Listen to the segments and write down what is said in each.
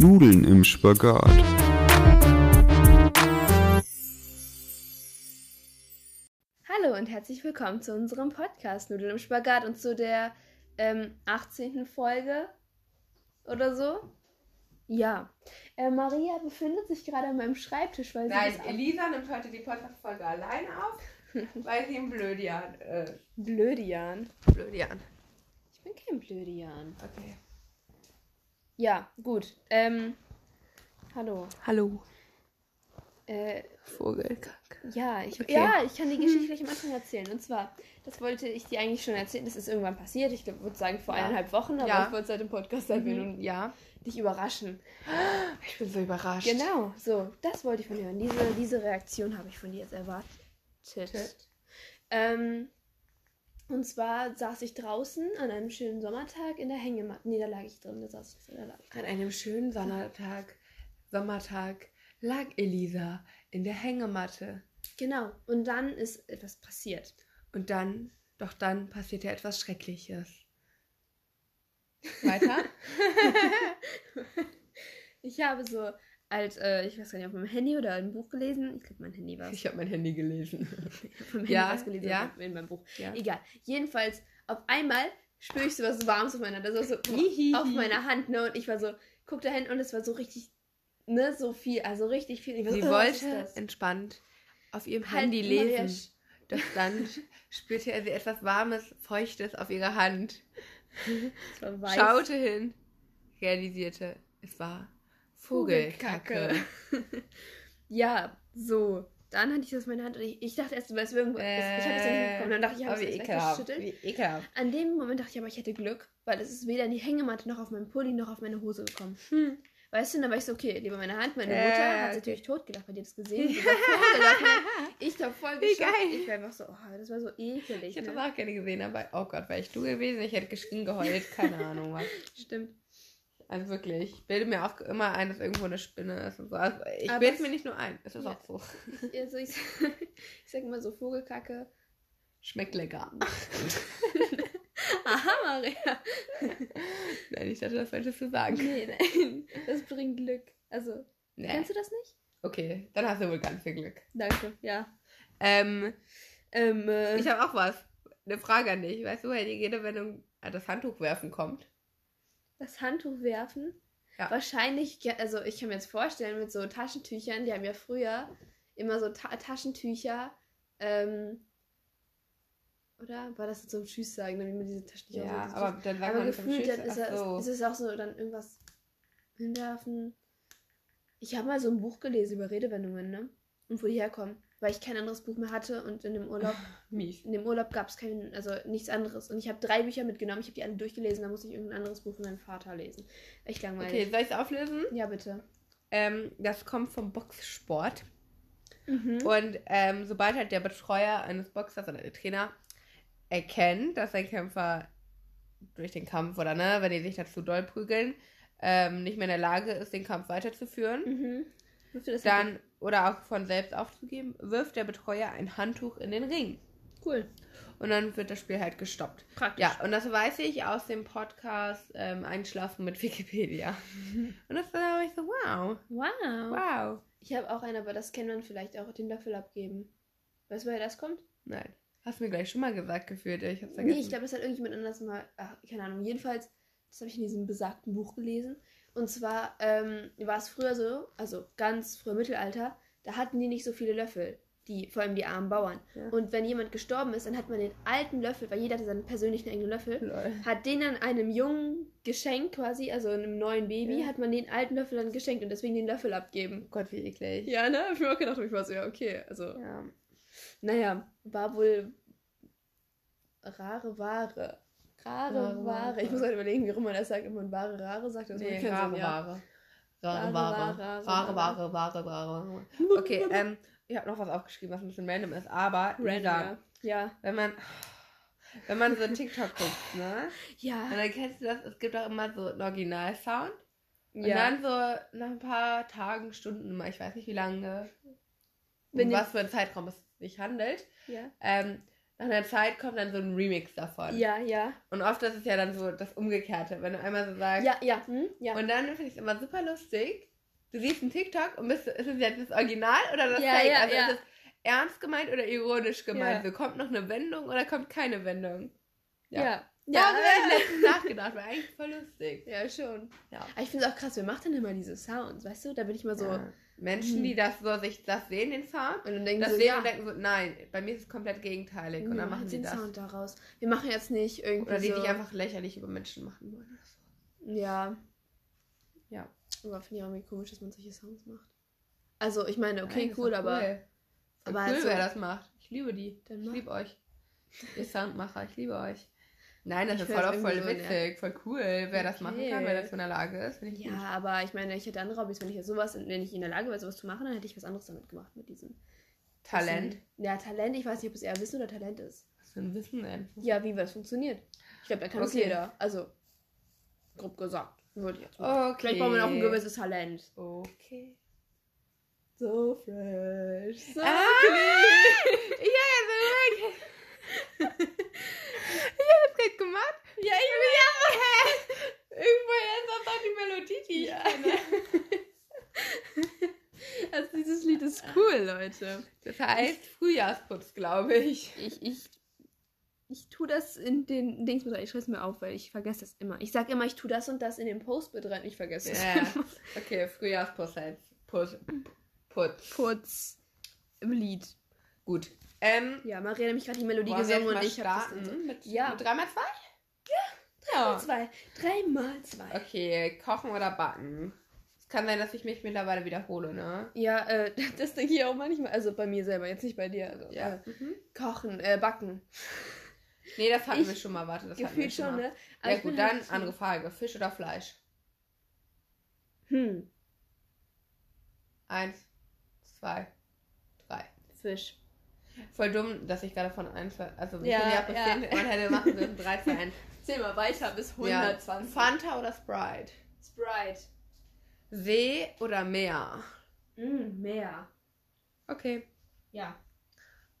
Nudeln im Spagat. Hallo und herzlich willkommen zu unserem Podcast Nudeln im Spagat und zu der ähm, 18. Folge oder so. Ja. Äh, Maria befindet sich gerade an meinem Schreibtisch, weil sie. Nein, Elisa nimmt heute die Podcast-Folge alleine auf, weil sie ein Blödian ist. Blödian. Blödian. Ich bin kein Blödian. Okay. Ja, gut. Ähm, hallo. Hallo. Äh, Vogelkack. ja, ich, Okay. ja, ich kann die Geschichte gleich am Anfang erzählen. Und zwar, das wollte ich dir eigentlich schon erzählen. Das ist irgendwann passiert. Ich würde sagen vor Ja. eineinhalb Wochen, aber Ja. ich wollte es halt im Podcast erwähnen und Ja. dich überraschen. Ich bin so überrascht. Genau, so, das wollte ich von dir hören. Diese, diese Reaktion habe ich von dir jetzt erwartet. Ähm, und zwar saß ich draußen an einem schönen Sommertag in der Hängematte. Nee, da lag ich drin, da saß ich drin, An einem schönen Sommertag, Sommertag lag Elisa in der Hängematte. Genau, und dann ist etwas passiert. Und dann, doch dann passierte etwas Schreckliches. Weiter? Ich habe so als, äh, ich weiß gar nicht, auf meinem Handy oder ein Buch gelesen. Ich glaube, mein Handy war ich habe mein Handy gelesen. Auf meinem Ja, Handy was gelesen ja. in meinem Buch. Ja. Egal. Jedenfalls, auf einmal spüre ich so was Warmes auf meiner, das war so auf meiner Hand, ne? Und ich war so, guck da hin und es war so richtig, ne, so viel, also richtig viel. Ich war Sie oh, wollte entspannt auf ihrem Halt, Handy lesen. Doch dann spürte er sie etwas Warmes, Feuchtes auf ihrer Hand. Es war weiß. Schaute hin, realisierte, es war Vogelkacke. ja, so. Dann hatte ich das in meiner Hand und ich, ich dachte erst, weil es irgendwo ist. Ich habe es ja nicht mitbekommen. Dann dachte ich, ich habe es ekelhaft. weggeschüttelt. Wie ekelhaft. An dem Moment dachte ich aber, ich hätte Glück, weil es ist weder in die Hängematte noch auf meinen Pulli noch auf meine Hose gekommen. Hm. Weißt du, dann war ich so, okay, lieber meine Hand. Meine Ja, Mutter ja, hat okay. natürlich totgelacht, weil die das gesehen hat. War vorgelacht. Ich da voll Wie geschockt. geil. Ich war einfach so, oh, das war so ekelig. Ich hätte ne? das auch gerne gesehen, aber oh Gott, wäre ich du gewesen, ich hätte geschrien, geheult, keine Ahnung was. Stimmt. Also wirklich, ich bilde mir auch immer ein, dass irgendwo eine Spinne ist und so. Also ich Aber bilde es- mir nicht nur ein, es ist Ja. auch so. Also ich, ich sag mal so Vogelkacke. Schmeckt lecker. Aha, Maria. Nein, ich dachte, das wolltest du sagen. Nee, nein. Das bringt Glück. Also, Nee. kennst du das nicht? Okay, dann hast du wohl ganz viel Glück. Danke, ja. Ähm, Ähm, äh, ich habe auch was. Eine Frage an dich. Weißt du, woher die Redewendung äh, das Handtuch werfen kommt? Das Handtuch werfen. Ja. Wahrscheinlich, also ich kann mir jetzt vorstellen, mit so Taschentüchern, die haben ja früher immer so Ta Taschentücher, ähm, oder war das jetzt so ein Tschüss sagen, wie man diese Taschentücher Ja, so- aber dann sagt aber man gefühlt, dann ist, es, so. ist es auch so, dann irgendwas hinwerfen. Ich habe mal so ein Buch gelesen über Redewendungen, ne? Und wo die herkommen. Weil ich kein anderes Buch mehr hatte und in dem Urlaub, Mies. in dem Urlaub gab es kein, also nichts anderes. Und ich habe drei Bücher mitgenommen, ich habe die alle durchgelesen, da musste ich irgendein anderes Buch von meinem Vater lesen. Echt langweilig. Okay, soll ich es auflösen? Ja, bitte. Ähm, das kommt vom Boxsport. Mhm. Und ähm, sobald halt der Betreuer eines Boxers oder der Trainer erkennt, dass ein Kämpfer durch den Kampf oder ne, wenn die sich dazu doll prügeln, ähm, nicht mehr in der Lage ist, den Kampf weiterzuführen, Mhm. Dann oder auch von selbst aufzugeben, wirft der Betreuer ein Handtuch in den Ring. Cool. Und dann wird das Spiel halt gestoppt. Praktisch. Ja, und das weiß ich aus dem Podcast ähm, Einschlafen mit Wikipedia. Und das war ich so, wow, Wow. wow. Ich habe auch einen, aber das kennt man vielleicht auch, den Löffel abgeben. Weißt du, woher das kommt? Nein. Hast du mir gleich schon mal gesagt, gefühlt. Ich hab's Nee, vergessen. ich glaube, das hat irgendjemand anders mal, ach, keine Ahnung, jedenfalls, das habe ich in diesem besagten Buch gelesen. Und zwar ähm, war es früher so, also ganz früher Mittelalter, da hatten die nicht so viele Löffel, die, vor allem die armen Bauern. Ja. Und wenn jemand gestorben ist, dann hat man den alten Löffel, weil jeder hatte seinen persönlichen eigenen Löffel, Lol. hat den dann einem Jungen geschenkt quasi, also einem neuen Baby, Ja. hat man den alten Löffel dann geschenkt und deswegen den Löffel abgeben. Oh Gott, wie eklig. Ja, ne? Hab ich mir auch gedacht, ich war so, ja, okay, also. Ja. Naja, war wohl rare Ware. Rare Rare Ware. Ich muss halt überlegen, wie rum man das sagt, ob man ware Rare sagt. Das Nee, rare Sinn. Ware. Rare Ware. Rare Ware. Ware, Ware. Okay, ähm, ich habe noch was aufgeschrieben, was ein bisschen random ist, aber Random, ja. Wenn man wenn man so TikTok guckt, ne? Und Ja. dann kennst du das, es gibt auch immer so einen Originalsound. Und ja. dann so nach ein paar Tagen, Stunden, mal, ich weiß nicht wie lange, um Wenn was für einen Zeitraum es sich handelt, ja. ähm, nach einer Zeit kommt dann so ein Remix davon. Ja, ja. Und oft ist es ja dann so das Umgekehrte, wenn du einmal so sagst. Ja, ja, hm? ja. Und dann finde ich es immer super lustig. Du siehst einen TikTok und bist, ist es jetzt das Original oder das Ja, Fake? ja, also ja. ist es ernst gemeint oder ironisch gemeint? Ja. So, kommt noch eine Wendung oder kommt keine Wendung? ja. Ja, Ja, ja, letztens nachgedacht, war eigentlich voll lustig. ja, schon. Ja. Aber ich finde es auch krass, wer macht denn immer diese Sounds, weißt du? Da bin ich mal so. Ja. Menschen, Hm. die das so sich das sehen, den Sound, Und dann denken das so, sehen ja, und denken so, nein, bei mir ist es komplett gegenteilig. Und dann machen sie den das. Sound daraus. Wir machen jetzt nicht irgendwie. Oder die so, dich einfach lächerlich über Menschen machen wollen. oder so. Ja. Ja. Aber finde ich auch irgendwie komisch, dass man solche Sounds macht. Also, ich meine, okay, Nein, cool, aber. Cool, aber cool halt so- wer das macht. Ich liebe die. Dann Ich liebe euch. Ihr Soundmacher, ich liebe euch. Nein, das Ich ist voll, auch voll irgendwie so witzig, voll cool, wer das machen kann, Okay. wer dazu in der Lage ist. Ja, gut. aber ich meine, ich hätte andere Hobbys, wenn ich jetzt sowas, wenn ich in der Lage wäre, sowas zu machen, dann hätte ich was anderes damit gemacht mit diesem. Talent. Wissen. Ja, Talent, ich weiß nicht, ob es eher Wissen oder Talent ist. Was für ein Wissen denn? Ja, wie das funktioniert. Ich glaube, da kann es Okay. jeder. Also, grob gesagt, würde ich jetzt mal. Okay. Vielleicht braucht man auch ein gewisses Talent. Okay. So fresh. So Ah! Ja, so Ja, ich will ja so, hä? Irgendwoher ist auch die Melodie, die ich ja. kenne. Also dieses Lied ist cool, Leute. Das heißt Frühjahrsputz, glaube ich. Ich, ich, ich tue das in den Dings mit rein. Ich schreibe es mir auf, weil ich vergesse das immer. Ich sage immer, ich tue das und das in den Post mit rein. Ich vergesse es. Ja. Okay, Frühjahrsputz heißt Putz. Putz. Putz. Im Lied. Gut. Ähm, ja, Maria hat nämlich gerade die Melodie gesungen und ich habe das dann mit, ja. mit 3x2? Ja, drei ja. mal zwei. Drei mal zwei. Okay, kochen oder backen? Es kann sein, dass ich mich mittlerweile wiederhole, ne? Ja, äh, das denke ich auch manchmal. Also bei mir selber, jetzt nicht bei dir. Also, ja. Äh, mhm. Kochen, äh, backen. Nee, das hatten ich wir schon mal. Warte, das hatten wir schon, schon mal. Ne? Aber ja also gut, dann halt andere Frage. Fisch oder Fleisch? Hm. Eins, zwei, drei. Fisch. Voll dumm, dass ich gerade von 1, also ich ja, ja, ja. man hätte machen müssen 3, 2, 1. Zähl mal weiter bis Ja. 120. Fanta oder Sprite? Sprite. See oder Meer? Mm, mehr. Okay, Ja.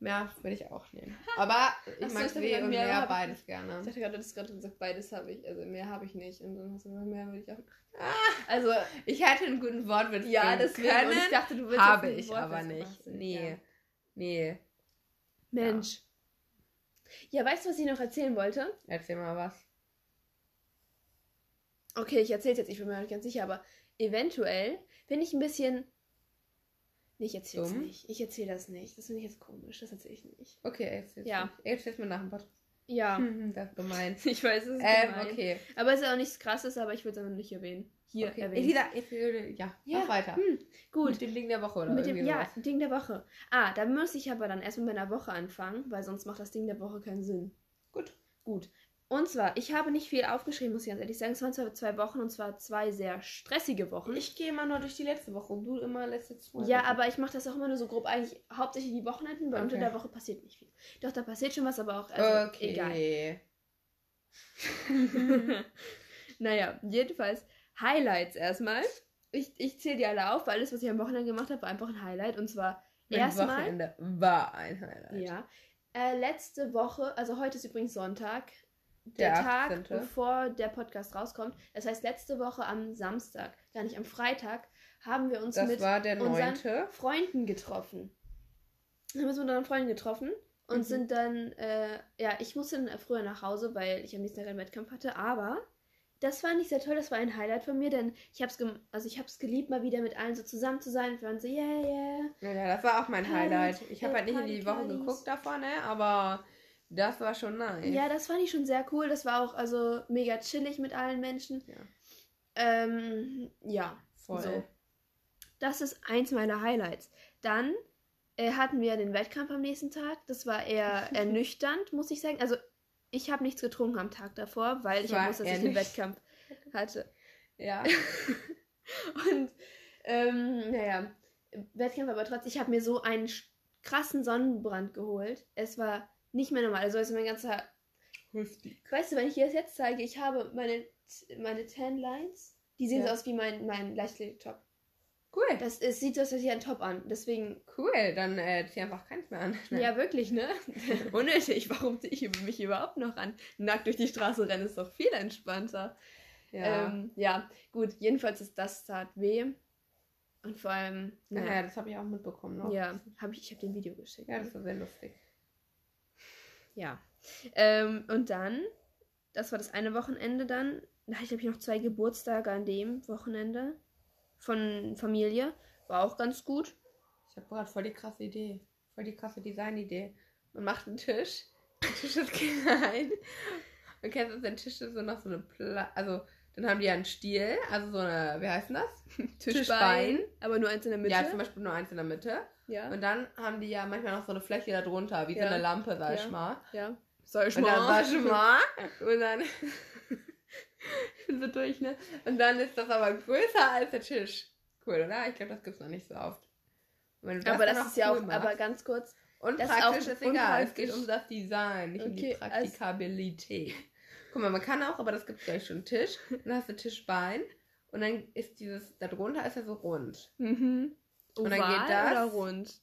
Meer würde ich auch nehmen. Aber ich Ach mag See und Meer Meer beides gerne. Ich dachte gerade, du hast gerade gesagt, beides habe ich. Also mehr habe ich nicht. Und dann hast du gesagt, mehr würde ich auch. Ah, Also, ich hätte einen guten Wortwitz ja, bringen deswegen. Und ich können. dachte, du willst Habe ich aber nicht. Nee. Ja. Nee. Mensch. Ja. Weißt du, was ich noch erzählen wollte? Erzähl mal was. Okay, ich erzähle jetzt, ich bin mir nicht ganz sicher, aber eventuell bin ich ein bisschen. Nee, ich erzähle es Dumm? nicht. Ich erzähle das nicht. Das finde ich jetzt komisch. Das erzähle ich nicht. Okay, erzähl's Ja. Erzähl's mir nach dem Podcast. Ja. Hm, das ist gemein. Ich weiß, es ist Ähm, gemein. okay. Aber es ist auch nichts krasses, aber ich würde es einfach nicht erwähnen. Hier okay. erwähnen. Will, ja, Ja, mach weiter. Hm, gut. Mit dem Ding der Woche oder Mit dem, ja, sowas. Ding der Woche. Ah, da muss ich aber dann erst mit meiner Woche anfangen, weil sonst macht das Ding der Woche keinen Sinn. Gut. Gut. Und zwar, ich habe nicht viel aufgeschrieben, muss ich ganz ehrlich sagen. Es waren zwar zwei Wochen und zwar zwei sehr stressige Wochen. Ich gehe immer nur durch die letzte Woche und du immer letzte zwei. ja, Wochen. aber ich mache das auch immer nur so grob, eigentlich hauptsächlich die Wochenenden, weil unter Okay. der Woche passiert nicht viel. Doch, da passiert schon was, aber auch also, Okay. egal. naja, jedenfalls Highlights erstmal. Ich, ich zähle die alle auf, weil alles, was ich am Wochenende gemacht habe, war einfach ein Highlight. Und zwar Mein erstmal. Wochenende war ein Highlight. Ja. Äh, letzte Woche, also heute ist übrigens Sonntag, Der der, Tag, 18.. bevor der Podcast rauskommt. Das heißt, letzte Woche am Samstag, gar nicht am Freitag, haben wir uns Das mit unseren. Freunden getroffen. Haben uns mit unseren Freunden getroffen und Mhm. sind dann, äh, ja, ich musste dann früher nach Hause, weil ich am nächsten Tag einen Wettkampf hatte, aber das war nicht sehr toll, das war ein Highlight von mir, denn ich hab's, also ich hab's geliebt, mal wieder mit allen so zusammen zu sein. Wir waren so, yeah, yeah. Ja, das war auch mein Highlight. Ich habe halt nicht in die Woche geguckt davon, ne? Aber das war schon nice. Ja, das fand ich schon sehr cool. Das war auch also mega chillig mit allen Menschen. Ja. Ähm, ja, voll. so. Das ist eins meiner Highlights. Dann äh, hatten wir den Wettkampf am nächsten Tag. Das war eher ernüchternd, muss ich sagen. Also ich habe nichts getrunken am Tag davor, weil ich wusste, dass ich den. Wettkampf hatte. Ja. Und ähm, naja, Wettkampf aber trotzdem, ich habe mir so einen krassen Sonnenbrand geholt. Es war nicht mehr normal. Also, also mein ganzer Husti. Weißt du, wenn ich dir das jetzt zeige, ich habe meine, meine Tan Lines, die sehen Ja. so aus wie mein, mein Leichtathletik-Top. Cool. Das ist, sieht das hier ein Top an. Deswegen, Cool, dann äh, zieh einfach keins mehr an. ja, wirklich, ne? Unnötig. Warum ziehe ich mich überhaupt noch an? Nackt durch die Straße rennen ist doch viel entspannter. Ja. Ähm, ja, gut. Jedenfalls ist das tat weh. Und vor allem, ja, naja, das habe ich auch mitbekommen noch. ja, hab ich, ich habe den Video geschickt. Ja, das war sehr lustig. Ja. Ähm, und dann, das war das eine Wochenende dann. Da hatte ich, glaube ich, noch zwei Geburtstage an dem Wochenende von Familie. War auch ganz gut. Ich habe gerade voll die krasse Idee. Voll die krasse Designidee. Man macht einen Tisch. Der Tisch ist klein. Und kennst du, der Tisch ist so noch so eine Pla Also, dann haben die ja einen Stiel. Also so eine, wie heißt denn das? Tischbein. Aber nur eins in der Mitte. Ja, zum Beispiel nur eins in der Mitte. Ja. Und dann haben die ja manchmal noch so eine Fläche da drunter, wie Ja. so eine Lampe, sag ich Ja. mal. ja. Soll ich Und dann mal? sag ich mal. Und dann. ich bin so durch, ne? Und dann ist das aber größer als der Tisch. Cool, oder? Ich glaube, das gibt's noch nicht so oft. Du aber das ist ja cool auch, machst- aber ganz kurz. Und Das ist praktisch auch ist, egal. Es geht um das Design, nicht um die Okay, also- Praktikabilität. Guck mal, man kann auch, aber das gibt gleich schon einen Tisch. Dann hast du Tischbein. Und dann ist dieses, da drunter ist ja so rund. Mhm. Und dann Oval geht das- Oder rund?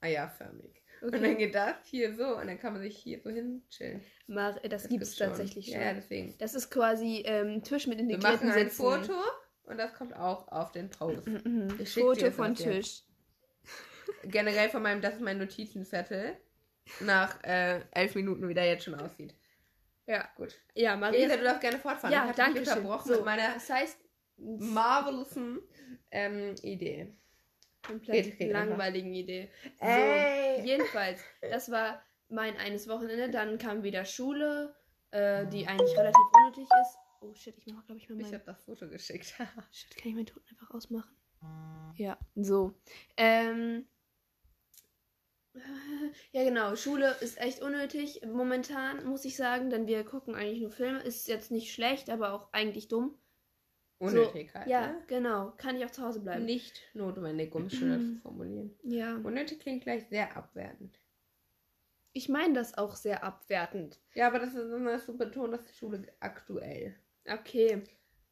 Eierförmig. Und Okay. dann geht das hier so und dann kann man sich hier so hin chillen. Mar das, gibt es tatsächlich schon. Ja, deswegen. Das ist quasi ähm, Tisch mit Wir integrierten machen ein. Foto und das kommt auch auf den Post. Mhm. Ich schick dir Foto das von. Tisch. Generell von meinem, das ist mein Notizenzettel. Nach äh, elf Minuten, wie der jetzt schon aussieht. Ja. Gut. Ja, Maria. Elisa, du darfst gerne fortfahren. ja, ich habe danke dich schön. unterbrochen So, mit meiner das heißt, marvelousen ähm, Idee. komplett Red, red einfach. langweiligen Idee. So, Ey. jedenfalls, das war mein eines Wochenende. Dann kam wieder Schule, äh, die eigentlich relativ unnötig ist. Oh shit, ich mach, glaube ich, mal Ich mein... habe das Foto geschickt. Shit, kann ich meinen Ton einfach ausmachen? Ja, so. Ähm. Ja, genau. Schule ist echt unnötig momentan, muss ich sagen, denn wir gucken eigentlich nur Filme. Ist jetzt nicht schlecht, aber auch eigentlich dumm. Unnötig halt. Ja, ne? genau. Kann ich auch zu Hause bleiben. Nicht notwendig, um es schöner zu formulieren. Ja. Unnötig klingt gleich sehr abwertend. Ich meine das auch sehr abwertend. Ja, aber das ist immer so betont, dass die Schule aktuell. Okay.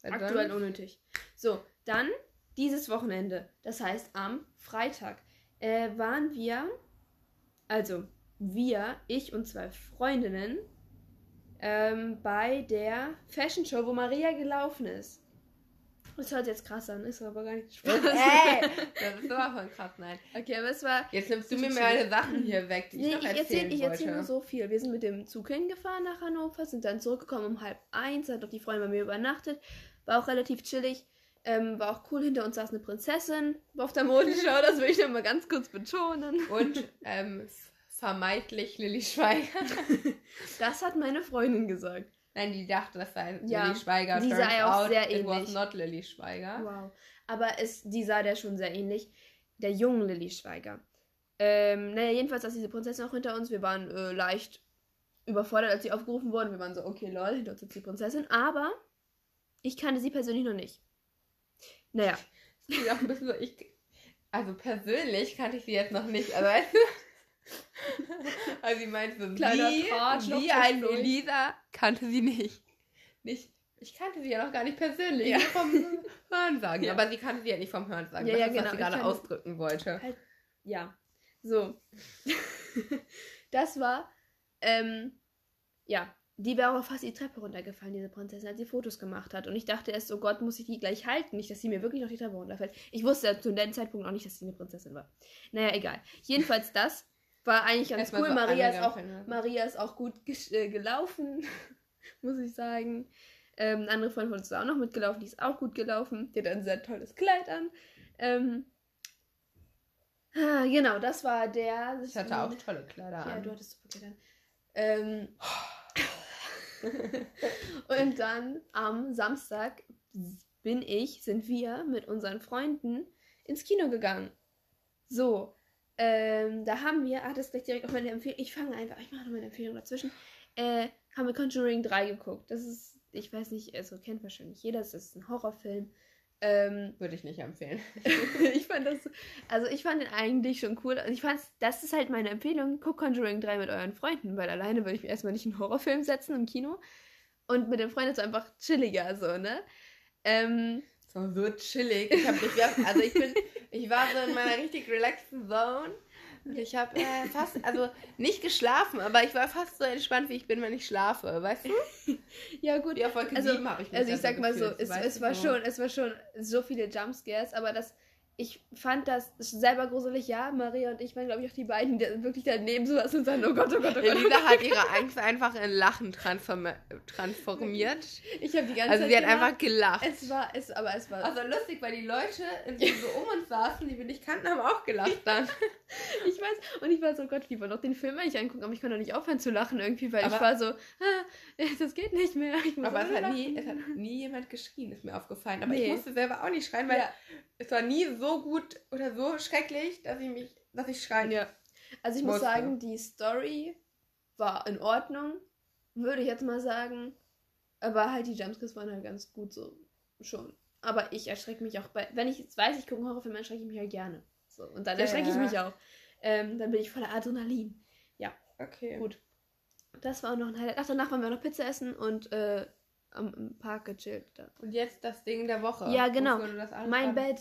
Weil Aktuell unnötig. So, dann dieses Wochenende. Das heißt, am Freitag äh, waren wir, also wir, ich und zwei Freundinnen, ähm, bei der Fashion Show, wo Maria gelaufen ist. Das hört jetzt krass an, ist aber gar nicht Spaß. Ey, das ist sowas von krass, nein. Okay, aber es war. Jetzt nimmst du mir meine. Sachen hier weg, die Nee, ich noch erzählen erzähle ich erzähl wollte. nur so viel. Wir sind mit dem Zug hingefahren nach Hannover, sind dann zurückgekommen um halb eins, hat auch die Freundin bei mir übernachtet. War auch relativ chillig. Ähm, war auch cool, hinter uns saß eine Prinzessin auf der Modenschau, das will ich noch mal ganz kurz betonen. Und ähm, vermeintlich Lilly Schweiger. Das hat meine Freundin gesagt. Nein, die dachte, das sei Ja, Lilly Schweiger. die sah ja auch sehr It was ähnlich. not Lilly Schweiger. Wow. Aber es, die sah der schon sehr ähnlich. Der jungen Lilly Schweiger. Ähm, naja, jedenfalls saß diese Prinzessin auch hinter uns. Wir waren äh, leicht überfordert, als sie aufgerufen wurden. Wir waren so, okay, lol, hinter uns sitzt die Prinzessin. Aber ich kannte sie persönlich noch nicht. Naja, Das klingt auch ein bisschen so, ich, also persönlich kannte ich sie jetzt noch nicht, also weißt du, also sie meint so, Kleiner wie, wie ein. Elisa kannte sie nicht. Nicht, ich kannte sie ja noch gar nicht persönlich, Ja. vom Hören sagen, Ja. aber sie kannte sie ja nicht vom Hören sagen, Ja, das ja, ist, genau, was sie gerade ausdrücken wollte. ja. So. das war, ähm, ja, die wäre auch fast die Treppe runtergefallen, diese Prinzessin, als sie Fotos gemacht hat. Und ich dachte erst, oh Gott, muss ich die gleich halten? Nicht, dass sie mir wirklich noch die Treppe runterfällt. Ich wusste ja zu dem Zeitpunkt auch nicht, dass sie eine Prinzessin war. Naja, egal. Jedenfalls das war eigentlich ganz Erstmal cool. so Maria, ist auch, angegangen. Maria ist auch gut äh, gelaufen, muss ich sagen. Ähm, eine andere Freundin von uns ist auch noch mitgelaufen, die ist auch gut gelaufen. Die hat ein sehr tolles Kleid an. Ähm, ah, genau, das war der. Ich hatte auch tolle Kleider Ja, an. du hattest super Kleid an. Ähm, und dann am Samstag bin ich, sind wir mit unseren Freunden ins Kino gegangen. So, ähm, da haben wir, ah, das ist gleich direkt auf meine Empfehlung. Ich fange einfach, ich mache noch meine Empfehlung dazwischen. Äh, haben wir Conjuring 3 geguckt. Das ist, ich weiß nicht, also kennt wahrscheinlich jeder, das ist ein Horrorfilm. Ähm, Würde ich nicht empfehlen. ich fand das, also ich fand den eigentlich schon cool. Und ich fand, das ist halt meine Empfehlung. Guck Conjuring 3 mit euren Freunden, weil alleine würde ich mir erstmal nicht einen Horrorfilm setzen im Kino. Und mit den Freunden ist es einfach chilliger, so, ne? Ähm, So, so chillig. Ich hab, ich, also ich bin, ich war so in meiner richtig relaxten Zone. Ich habe äh, fast, also nicht geschlafen, aber ich war fast so entspannt, wie ich bin, wenn ich schlafe, weißt du? Ja, gut. Auf Wolke Also, 7 habe ich mich Also ich sag mal so, es, es war schon, es war schon so viele Jumpscares, aber das, ich fand das selber gruselig, ja. Maria und ich waren, glaube ich, auch die beiden, die wirklich daneben so saßen und sagen, oh Gott, oh Gott, oh Gott. Oh Elisa Gott. hat ihre Angst einfach in Lachen transform transformiert. Ich habe die ganze Also Zeit sie hat gelacht. einfach gelacht. Es war, es, aber es war. Also lustig, weil die Leute, die so um uns saßen, die wir nicht kannten, haben auch gelacht dann. Ich weiß, und ich war so, Gott, ich wollte noch den Film eigentlich angucken, aber ich konnte doch nicht aufhören zu lachen irgendwie, weil ich Aber- war so, ah, das geht nicht mehr. Ich muss Aber es hat, nie, es hat nie jemand geschrien, ist mir aufgefallen. Aber Nee. ich musste selber auch nicht schreien, weil Ja. es war nie so gut oder so schrecklich, dass ich mich, dass ich schreien. Ja. Also ich muss Musste. sagen, die Story war in Ordnung, würde ich jetzt mal sagen. Aber halt die Jumpscares waren halt ganz gut so schon. Aber ich erschrecke mich auch bei, wenn ich jetzt weiß, ich gucke einen Horrorfilm, erschrecke ich mich halt gerne. So, und dann Ja, erschrecke ich ja. mich auch. Ähm, dann bin ich voller Adrenalin. Okay. Gut. Das war auch noch ein Highlight. Ach, danach waren wir noch Pizza essen und äh, am Park gechillt. Da. Und jetzt das Ding der Woche. Ja, genau. Mein Bett.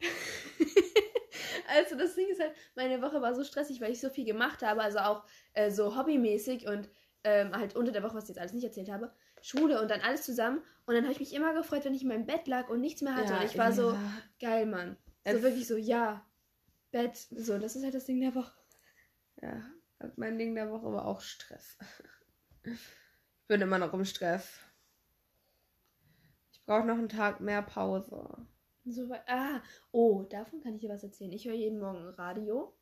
also das Ding ist halt, meine Woche war so stressig, weil ich so viel gemacht habe, also auch äh, so hobbymäßig und ähm, halt unter der Woche, was ich jetzt alles nicht erzählt habe, Schule und dann alles zusammen. Und dann habe ich mich immer gefreut, wenn ich in meinem Bett lag und nichts mehr hatte. Ja, und ich war so, geil, Mann. So Es- wirklich so, ja, Bett. So, das ist halt das Ding der Woche. Ja, also mein Ding der Woche war auch Stress. Ich bin immer noch im Stress. Ich brauche noch einen Tag mehr Pause. So, weit- ah, oh, davon kann ich dir was erzählen. Ich höre jeden Morgen Radio.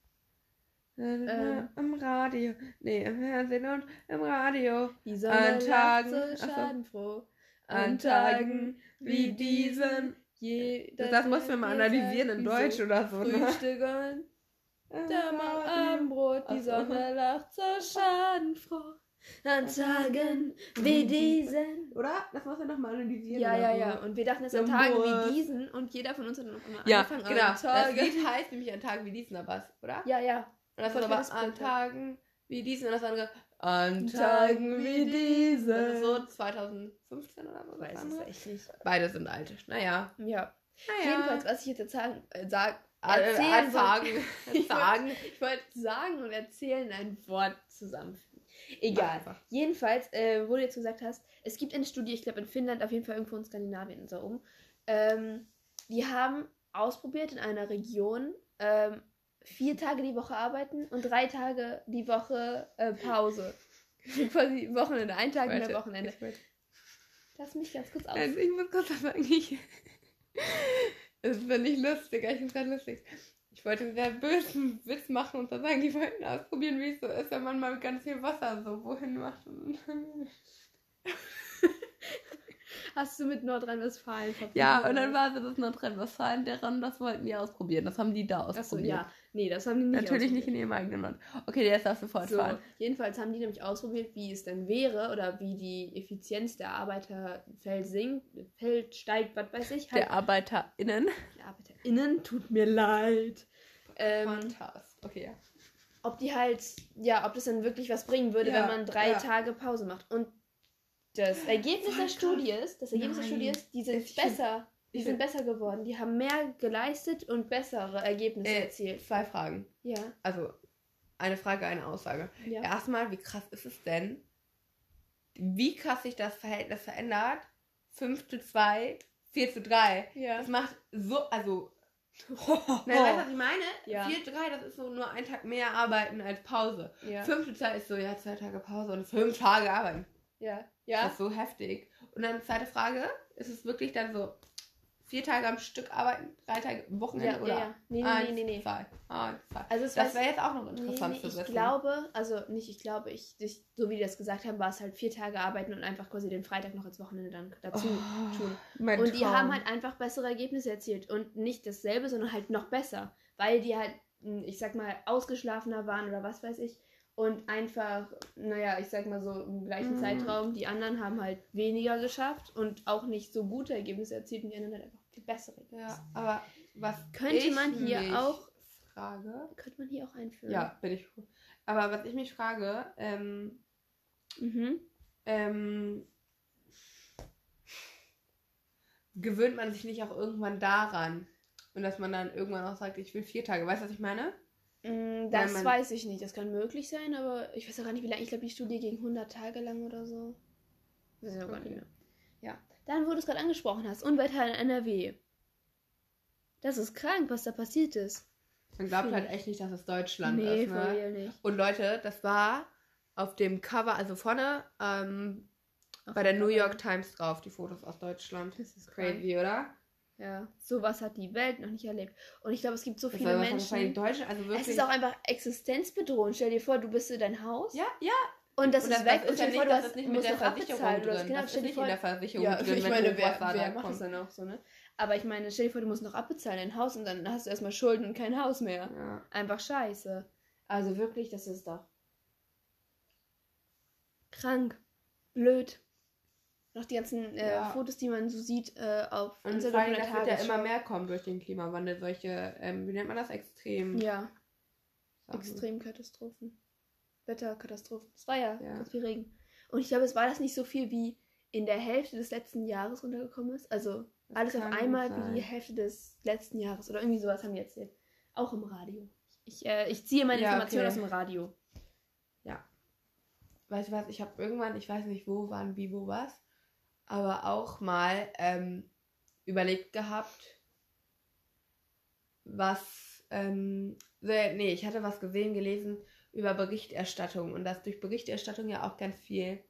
Ähm. Im Radio. Nee, im Fernsehen und im Radio. Die Sonne An Tagen- so schadenfroh. An Tagen wie diesen. Jeder Das, musst du mal analysieren in Deutsch so oder so. Ne? Frühstücken, da mal Abendbrot, die. Sonne lacht so schadenfroh. An Tagen wie diesen. Oder? Das musst du nochmal analysieren. Ja, ja, ja. Und wir dachten es an Tagen wie diesen und jeder von uns hat noch immer Ja, angefangen genau. an Das Tagen. Lied heißt nämlich an Tagen wie diesen, aber was, oder? Ja, ja. Und das Voll ist aber an. Tagen wie diesen und das andere an Tagen wie diesen. Das ist so diesen. 2015 oder das Weiß es echt nicht. Beide sind alt. Naja. Ja. naja. Jedenfalls, was ich jetzt sagen, äh, sag, Äh, erzählen äh, wollte- sagen. Ich sagen. Ich wollte sagen und erzählen ein Wort zusammenfügen. Egal. einfach. Jedenfalls, äh, wo du jetzt gesagt hast, es gibt eine Studie, ich glaube in Finnland, auf jeden Fall irgendwo in Skandinavien so rum. Ähm, die haben ausprobiert in einer Region ähm, vier Tage die Woche arbeiten und drei Tage die Woche äh, Pause. Quasi Wochenende, ein Tag in der Wochenende. ich Lass mich ganz kurz aus. Also ich muss kurz sagen. Ich, es ist nicht lustig, ich finde es gerade lustig. Ich wollte einen sehr bösen Witz machen und dann sagen, die wollten ausprobieren, wie es so ist, wenn man mal ganz viel Wasser so wohin macht. Hast du mit Nordrhein-Westfalen verbunden? Ja, und dann war so das Nordrhein-Westfalen, deren, das wollten die ausprobieren. Das haben die da Achso, ausprobiert. ja. Nee, das haben die nicht Natürlich nicht in ihrem eigenen Land. Okay, jetzt darfst du So, fortfahren. jedenfalls haben die nämlich ausprobiert, wie es denn wäre oder wie die Effizienz der Arbeiterfeld sinkt, Feld steigt, was weiß ich. Halt, Der ArbeiterInnen. der ArbeiterInnen, tut mir leid. Ähm, Fantastisch. Okay, ja. ob die halt, ja, ob das dann wirklich was bringen würde, Ja, wenn man drei ja. Tage Pause macht. Und das Ergebnis Voll der. Studie ist, das Ergebnis der Nein. Studie ist, die sind Ich besser. Die sind besser geworden. Die haben mehr geleistet und bessere Ergebnisse Äh, erzielt. Zwei Fragen. Ja, Also, eine Frage, eine Aussage. ja. Erstmal, wie krass ist es denn, wie krass sich das Verhältnis verändert? 5 zu 2, 4 zu 3. Ja. Das macht so, also. Nein, weißt du, was ich meine? Ja. 4 zu 3, das ist so nur ein Tag mehr arbeiten als Pause. ja. 5 zu 2 ist so, ja, zwei Tage Pause und 5 Tage arbeiten. Ja. Das Ja. ist so heftig. Und dann zweite Frage, ist es wirklich dann so vier Tage am Stück arbeiten, drei Tage Wochenende Ja, oder ja, ja. Nee, nee, eins, nee, nee, nee. zwei, eins, zwei. Also es Das weiß- wäre jetzt auch noch Nee, interessant nee, zu ich glaube, also nicht ich glaube, ich, ich, so wie die das gesagt haben, war es halt vier Tage arbeiten und einfach quasi den Freitag noch als Wochenende dann dazu Oh, tun. Und die Traum. haben halt einfach bessere Ergebnisse erzielt und nicht dasselbe, sondern halt noch besser, weil die halt, mh, ich sag mal, ausgeschlafener waren oder was weiß ich und einfach, naja, ich sag mal so im gleichen Mhm. Zeitraum, die anderen haben halt weniger geschafft und auch nicht so gute Ergebnisse erzielt und die anderen halt einfach viel bessere Ergebnisse. Ja, aber was Könnte ich man hier mich auch- frage. Könnte man hier auch einführen. Ja, bin ich froh. Aber was ich mich frage, ähm, Mhm. ähm, gewöhnt man sich nicht auch irgendwann daran? Und dass man dann irgendwann auch sagt, ich will vier Tage. Weißt du, was ich meine? Mm, das man... weiß ich nicht. Das kann möglich sein, aber ich weiß auch gar nicht, wie lange. Ich glaube, die Studie ging 100 Tage lang oder so. Weiß ich auch gar nicht mehr. Ja. Dann, wo du es gerade angesprochen hast, Unwetter in NRW. Das ist krank, was da passiert ist. Man glaubt halt echt nicht, dass es Deutschland nee, ist. Ne? Nicht. Und Leute, das war auf dem Cover, also vorne ähm, bei der New York Times drauf, die Fotos aus Deutschland. Das ist crazy, krank. oder? Ja, sowas hat die Welt noch nicht erlebt. Und ich glaube, es gibt so das viele Menschen. Deutschen, also wirklich... Es ist auch einfach existenzbedrohend. Stell dir vor, du bist in dein Haus. Ja, ja. Und das und ist weg. Und stell dir vor, du hast, nicht mit der Versicherung drin. Genau, das ist nicht in der Versicherung ja, drin. Ich meine, wer, wer macht das dann auch so, ne? Aber ich meine, stell dir vor, du musst noch abbezahlen dein Haus und dann hast du erstmal Schulden und kein Haus mehr. Ja. Einfach scheiße. Also wirklich, das ist doch krank, blöd. Noch die ganzen äh, ja. Fotos, die man so sieht äh, auf und Instagram. Und das wird ja immer mehr kommen durch den Klimawandel. Solche, ähm, wie nennt man das? Extrem. Ja. Sachen. Extremkatastrophen. Wetterkatastrophen. Es war ja, ja ganz viel Regen. Und ich glaube, es war das nicht so viel wie in der Hälfte des letzten Jahres runtergekommen ist. Also das alles auf einmal wie die Hälfte des letzten Jahres oder irgendwie sowas haben die erzählt. Auch im Radio. Ich, äh, ich ziehe meine ja, Informationen okay. aus dem Radio. Ja. Weißt du was, ich habe irgendwann, ich weiß nicht wo, wann, wie, wo, was, aber auch mal ähm, überlegt gehabt, was, ähm, nee, ich hatte was gesehen, gelesen über Berichterstattung und dass durch Berichterstattung ja auch ganz viel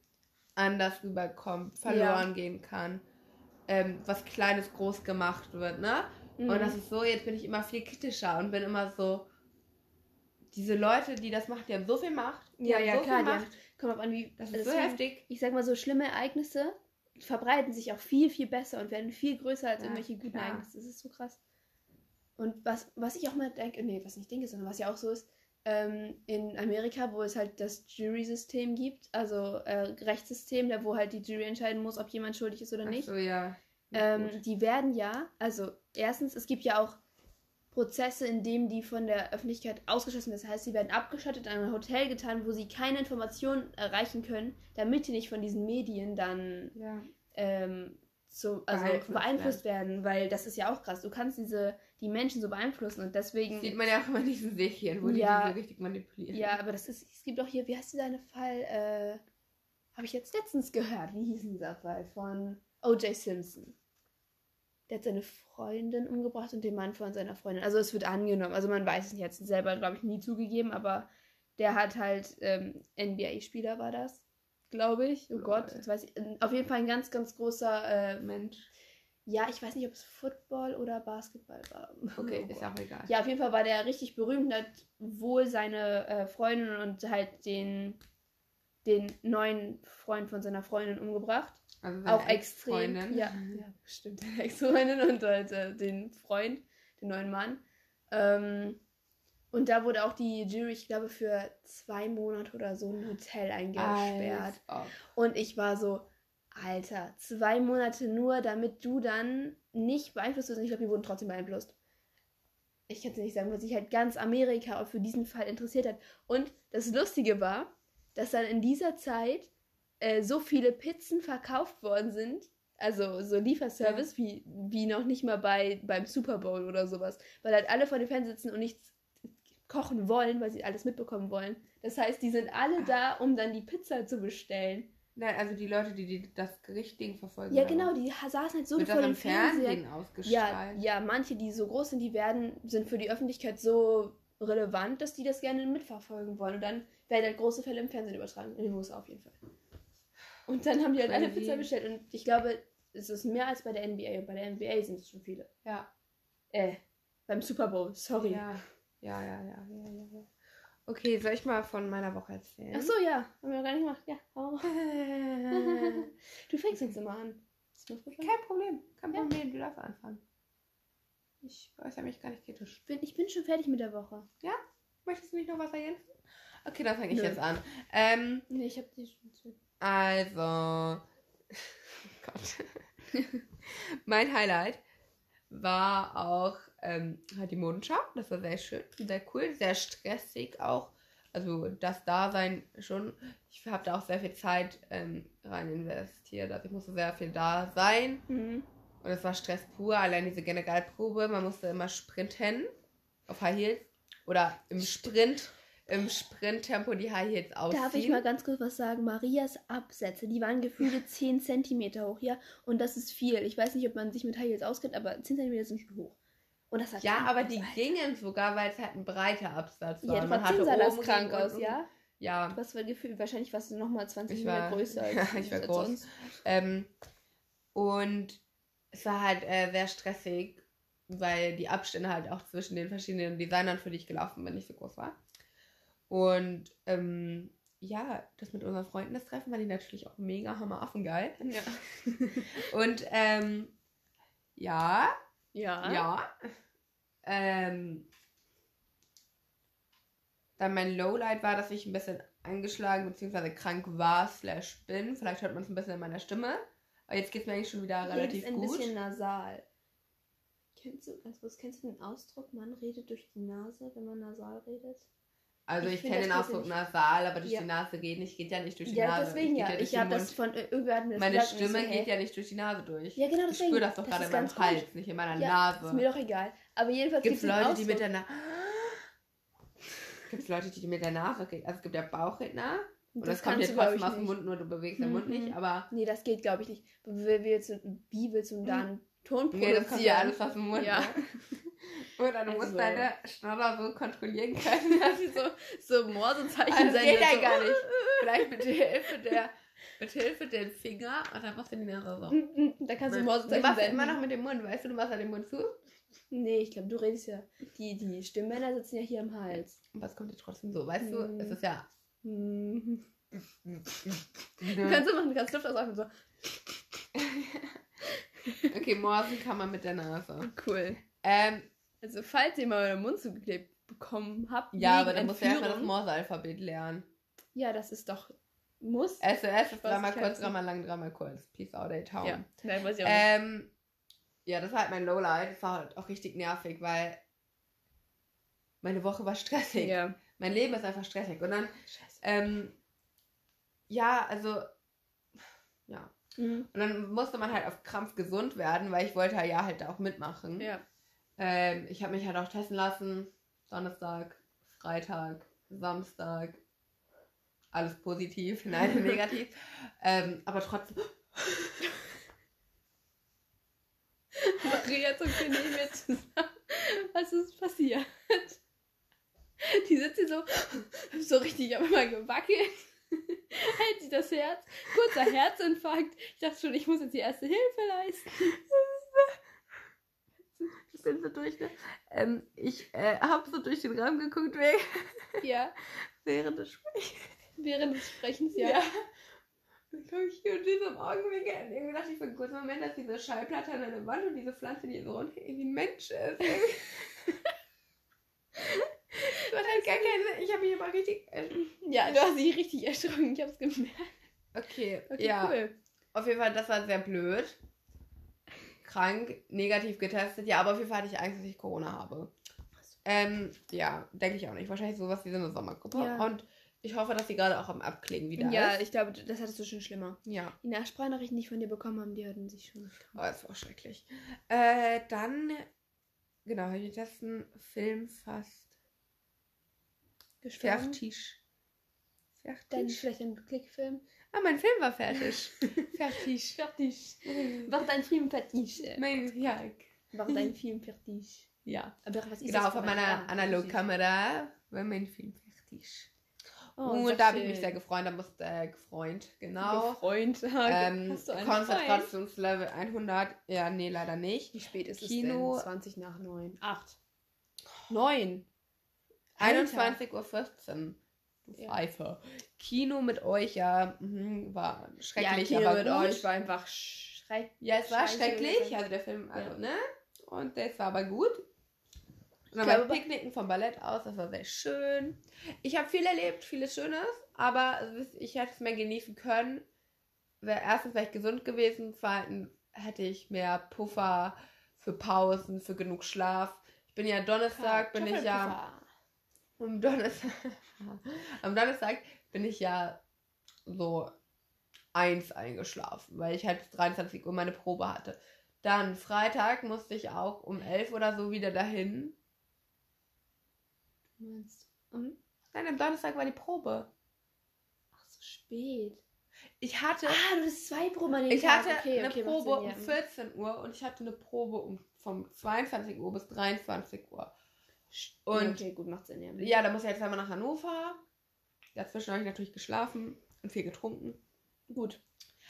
anders rüberkommt, verloren ja. gehen kann, ähm, was Kleines groß gemacht wird, ne? Mhm. Und das ist so, jetzt bin ich immer viel kritischer und bin immer so, diese Leute, die das machen, die haben so viel Macht. ja, ja, so klar. Macht. Kommt auf an, wie. Das ist so heftig. Ich sag mal so, schlimme Ereignisse verbreiten sich auch viel, viel besser und werden viel größer als ja, irgendwelche guten klar. Ereignisse. Das ist so krass. Und was, was ich auch mal denke, nee, was nicht denke, sondern was ja auch so ist, ähm, in Amerika, wo es halt das Jury-System gibt, also äh, Rechtssystem, da wo halt die Jury entscheiden muss, ob jemand schuldig ist oder nicht. Ach so, ja. Ähm, die werden ja, also erstens, es gibt ja auch Prozesse, in denen die von der Öffentlichkeit ausgeschlossen werden. Das heißt, sie werden abgeschottet in ein Hotel getan, wo sie keine Informationen erreichen können, damit sie nicht von diesen Medien dann ja. ähm, so, also beeinflusst, beeinflusst werden. werden. weil das ist ja auch krass. Du kannst diese die Menschen so beeinflussen und deswegen. Das sieht man ja auch immer in diesen Serien, wo ja, die diese richtig manipulieren. Ja, aber das ist, es gibt auch hier, wie heißt dieser Fall, äh, habe ich jetzt letztens gehört, wie hieß dieser Fall von O.J. Simpson. Der hat seine Freundin umgebracht und den Mann von seiner Freundin. Also es wird angenommen. Also man weiß es nicht, hat es selber, glaube ich, nie zugegeben, aber der hat halt ähm, NBA-Spieler war das, glaube ich. Oh Gott, jetzt weiß ich. Auf jeden Fall ein ganz, ganz großer äh, Mensch. Ja, ich weiß nicht, ob es Football oder Basketball war. Okay, oh ist auch egal. Ja, auf jeden Fall war der richtig berühmt und hat wohl seine äh, Freundin und halt den, den neuen Freund von seiner Freundin umgebracht. Also auch extrem. Ja, ja, stimmt. Deine Ex-Freundin und halt, äh, den Freund, den neuen Mann. Ähm, und da wurde auch die Jury, ich glaube, für zwei Monate oder so ein Hotel eingesperrt. Und ich war so, Alter, zwei Monate nur, damit du dann nicht beeinflusst wirst. Und ich glaube, die wurden trotzdem beeinflusst. Ich kann es nicht sagen, was sich halt ganz Amerika auch für diesen Fall interessiert hat. Und das Lustige war, dass dann in dieser Zeit äh, so viele Pizzen verkauft worden sind, also so Lieferservice, ja. wie, wie noch nicht mal bei, beim Super Bowl oder sowas. Weil halt alle vor dem Fernseher sitzen und nichts kochen wollen, weil sie alles mitbekommen wollen. Das heißt, die sind alle da, um dann die Pizza zu bestellen. Nein, also die Leute, die, die das Gerichtding verfolgen. Ja, genau, die saßen halt so vor dem Fernsehen ausgestrahlt. Ja, ja, manche, die so groß sind, die werden, sind für die Öffentlichkeit so relevant, dass die das gerne mitverfolgen wollen. Und dann werden halt große Fälle im Fernsehen übertragen. In den USA auf jeden Fall. Und dann haben die halt alle Pizza bestellt. Und ich glaube, es ist mehr als bei der NBA. Und bei der NBA sind es schon viele. Ja. Äh, beim Super Bowl, sorry. Ja, ja, ja, ja, ja, ja. ja. Okay, soll ich mal von meiner Woche erzählen? Ach so, ja. Haben wir noch gar nicht gemacht. Ja. Oh. du fängst jetzt immer an. Kein Problem. Kein ja. Problem. Du darfst anfangen. Ich äußere mich gar nicht kritisch. Ich bin, ich bin schon fertig mit der Woche. Ja? Möchtest du nicht noch was ergänzen? Okay, dann fange ich Nö. jetzt an. Ähm, nee, ich habe die schon zu. Also. Oh Gott. mein Highlight war auch ähm, halt die Modenschau. Das war sehr schön, sehr cool, sehr stressig auch. Also das Dasein schon. Ich habe da auch sehr viel Zeit ähm, rein investiert. Also ich musste sehr viel da sein. Mhm. Und es war Stress pur, allein diese Generalprobe. Man musste immer sprinten auf High Heels oder im Sprint, im Sprinttempo die High Heels ausziehen. Darf ich mal ganz kurz was sagen? Marias Absätze, die waren gefühlte 10 cm hoch, ja? Und das ist viel. Ich weiß nicht, ob man sich mit High Heels auskennt, aber 10 cm sind schon hoch. Und das hat ja, aber die Alter. gingen sogar, weil es halt ein breiter Absatz war. Ja, Man trotzdem sah das krank aus, ja? Ja, Was war gefühlt? Wahrscheinlich warst du nochmal 20 Ich Meter war- größer als, Ja, ich war als groß. sonst. Ähm, und es war halt äh, sehr stressig, weil die Abstände halt auch zwischen den verschiedenen Designern, für die ich gelaufen bin, nicht so groß war. Und ähm, ja, das mit unseren Freunden, das Treffen, war die natürlich auch mega hammer geil. Ja. Und ähm, ja, Ja. ja. Ähm, dann mein Lowlight war, dass ich ein bisschen angeschlagen bzw. krank war, slash bin. Vielleicht hört man es ein bisschen in meiner Stimme. Aber jetzt geht es mir eigentlich schon wieder relativ ein gut. bisschen nasal. Kennst du, kurz, kennst du den Ausdruck, man redet durch die Nase, wenn man nasal redet? Also ich ich, kenne den das Ausdruck nasal, aber durch Ja. die Nase geht nicht. Geht ja nicht durch die Ja, Nase. deswegen ja. durch Ich den habe das von mir das Meine ich Stimme so, geht ja nicht durch die Nase durch. Ja, genau, Ich deswegen. spüre das doch Das gerade ist in meinem. Hals, nicht in meiner Ja, ist Nase. mir doch egal. Aber jedenfalls Gibt es Leute, die mit der Nase. Gibt es Leute, die mit der Nase reden? Also es gibt ja Bauchredner. Und das, kommt dir du, glaub trotzdem ich, aus dem. Mund, nur du bewegst den Mund Mhm. nicht. Aber Nee, das geht, glaube ich, nicht. Wie willst, du, wie willst du da einen Ton nee, das kommt ja alles aus dem Mund. Ja. Ne? Und dann Also- musst du deine Schnorrer so kontrollieren können. So, so Morsezeichen Also das geht ja gar nicht. Vielleicht mit Hilfe der, mit Hilfe der Finger und dann machst du die Nase so. Da kannst du du Morsezeichen machst ja senden. immer noch mit dem Mund, weißt du, du machst ja den Mund zu. Nee, ich glaube, du redest ja. Die, die Stimmbänder sitzen ja hier im Hals. Und was kommt dir trotzdem so? Weißt du, Mhm. es ist ja. Mhm. Du kannst so machen, du kannst Luft ausatmen. So. Okay, Morsen kann man mit der Nase. Cool. Ähm, Also, falls ihr mal euren Mund zugeklebt bekommen habt, ja, aber dann musst du erstmal das Morse-Alphabet lernen. Ja, das ist doch. Muss. SOS ist dreimal kurz, halt so- dreimal lang, dreimal kurz. Peace out, ey, town. ja, nein, weiß ich auch nicht. Ähm, ja, das war halt mein Lowlight. Das war halt auch richtig nervig, weil meine Woche war stressig. ja. Mein Leben ist einfach stressig. Und dann, Scheiße. ähm, ja, also, ja. Mhm. Und dann musste man halt auf Krampf gesund werden, weil ich wollte ja halt auch mitmachen. Ja. Ähm, ich habe mich halt auch testen lassen. Donnerstag, Freitag, Samstag. Alles positiv, nein, negativ. ähm, aber trotzdem. Maria den neben mir zusammen. Was ist passiert? Die sitzt hier so, so richtig auf einmal gewackelt. Hält sich das Herz. Kurzer Herzinfarkt. Ich dachte schon, ich muss jetzt die erste Hilfe leisten. Ich bin so durch, ne? Ähm, ich äh, habe so durch den Raum geguckt wegen, Ja, während des Sprechens. während des Sprechens, ja. Ja. Dann gucke ich hier und diesem Augenwinkel und irgendwie dachte ich für einen kurzen Moment, dass diese Schallplatte an der Wand und diese Pflanze, die so rund irgendwie ein Mensch ist. Das hat halt gar keinen Sinn. Ich habe mich aber richtig. äh, Ja, du hast dich richtig erschrocken. Ich hab's gemerkt. Okay, Okay, ja. cool. Auf jeden Fall, das war sehr blöd. Krank, negativ getestet. Ja, aber auf jeden Fall hatte ich Angst, dass ich Corona habe. Ähm, ja, denke ich auch nicht. Wahrscheinlich sowas wie so eine Sommergrippe. Ja. Und ich hoffe, dass sie gerade auch am Abklingen wieder Ja, ist. ich glaube, das hattest du schon schlimmer. Ja. Die Nachsprachnachrichten, die ich von dir bekommen habe, die hatten sich schon. Oh, das war schrecklich. Äh, dann, genau, habe ich den letzten Film fast Gestorben. fertig. Dann Fertig. vielleicht ein Klickfilm. Ah, mein Film war fertig. fertig. Fertig. Mach deinen Film fertig. Mein, ja, Mach deinen Film fertig. ja. Aber was ist Genau, ein- meiner Analogkamera war mein Film fertig. Oh, und da habe ich mich sehr gefreut. Da musste äh, gefreut, genau. Freund. Ähm, Hast du einen? Konzentrationslevel 100. Ja, nee, leider nicht. Wie spät ist Kino- es denn? 20 nach 9. 8. 9. 21.15 Uhr. Du Ja. Pfeife. Kino mit euch, ja, mhm, war Ja, schrecklich, Kino aber mit gut. euch war einfach schrecklich. Ja, es war schrecklich, also der Film, also, Ja. ne? Und das war aber gut. Und dann war Picknicken vom Ballett aus, das war sehr schön. Ich habe viel erlebt, vieles Schönes, aber ich hätte es mehr genießen können. Wär, erstens wäre ich gesund gewesen, zweitens hätte ich mehr Puffer für Pausen, für genug Schlaf. Ich bin ja Donnerstag, bin ich ja. Am Donnerstag, am Donnerstag bin ich ja so eins eingeschlafen, weil ich halt bis 23 Uhr meine Probe hatte. Dann Freitag musste ich auch um elf oder so wieder dahin. Du meinst. Um? Nein, am Donnerstag war die Probe. Ach, so spät. Ich hatte, Ah, du bist zwei Proben an den ich Tag. hatte okay, eine okay, Probe um ja. 14 Uhr und ich hatte eine Probe um vom 22 Uhr bis 23 Uhr. Und okay, gut, macht Sinn, ja. ja, da muss ich jetzt einmal nach Hannover. Dazwischen habe ich natürlich geschlafen und viel getrunken. Gut.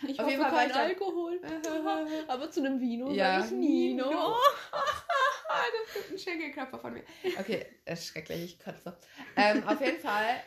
Ich Auf jeden Fall kein Alkohol. Aber zu einem Vino Ja, sag ich Nino. Nino. das gibt einen Schenkelklopfer von mir. Okay, das ist schrecklich, ich kotze. Ähm, auf jeden Fall.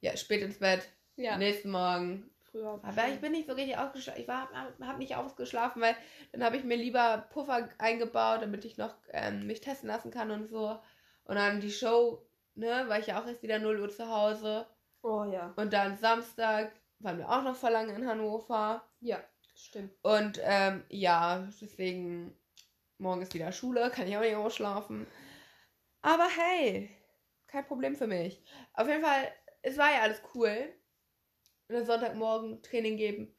Ja, spät ins Bett. Ja, Nächsten Morgen. Früher. Aber ich bin nicht so richtig ausgeschlafen. Ich habe hab nicht ausgeschlafen, weil dann habe ich mir lieber Puffer eingebaut, damit ich noch ähm, mich testen lassen kann und so. Und dann die Show, ne, war ich ja auch erst wieder 0 Uhr zu Hause. Oh ja. Und dann Samstag waren wir auch noch vor lange in Hannover. Ja, stimmt. Und ähm, ja, deswegen morgen ist wieder Schule, kann ich auch nicht ausschlafen. Aber hey, kein Problem für mich. Auf jeden Fall, es war ja alles cool. Dann Sonntagmorgen Training geben.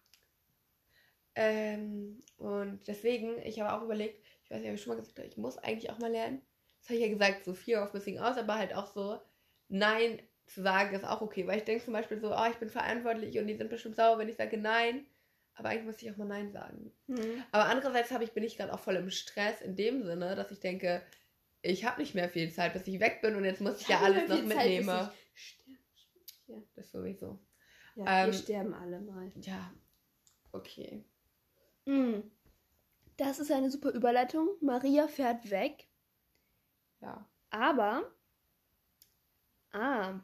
Ähm, und deswegen, ich habe auch überlegt, ich weiß nicht, ob ich schon mal gesagt habe, ich muss eigentlich auch mal lernen. Das habe ich ja gesagt, so Fear of Missing Out, aber halt auch so, nein zu sagen ist auch okay. Weil ich denke zum Beispiel so, oh, ich bin verantwortlich und die sind bestimmt sauer, wenn ich sage nein. Aber eigentlich muss ich auch mal nein sagen. Mhm. Aber andererseits habe ich, bin ich gerade auch voll im Stress in dem Sinne, dass ich denke, ich habe nicht mehr viel Zeit, bis ich weg bin und jetzt muss ich, ja hab alles noch Zeit, mitnehmen. ich sterbe. Das sowieso. Ja, Ähm, wir sterben alle mal. Ja, okay. Mhm. Das ist eine super Überleitung. Maria fährt weg, Ja. aber. Ah.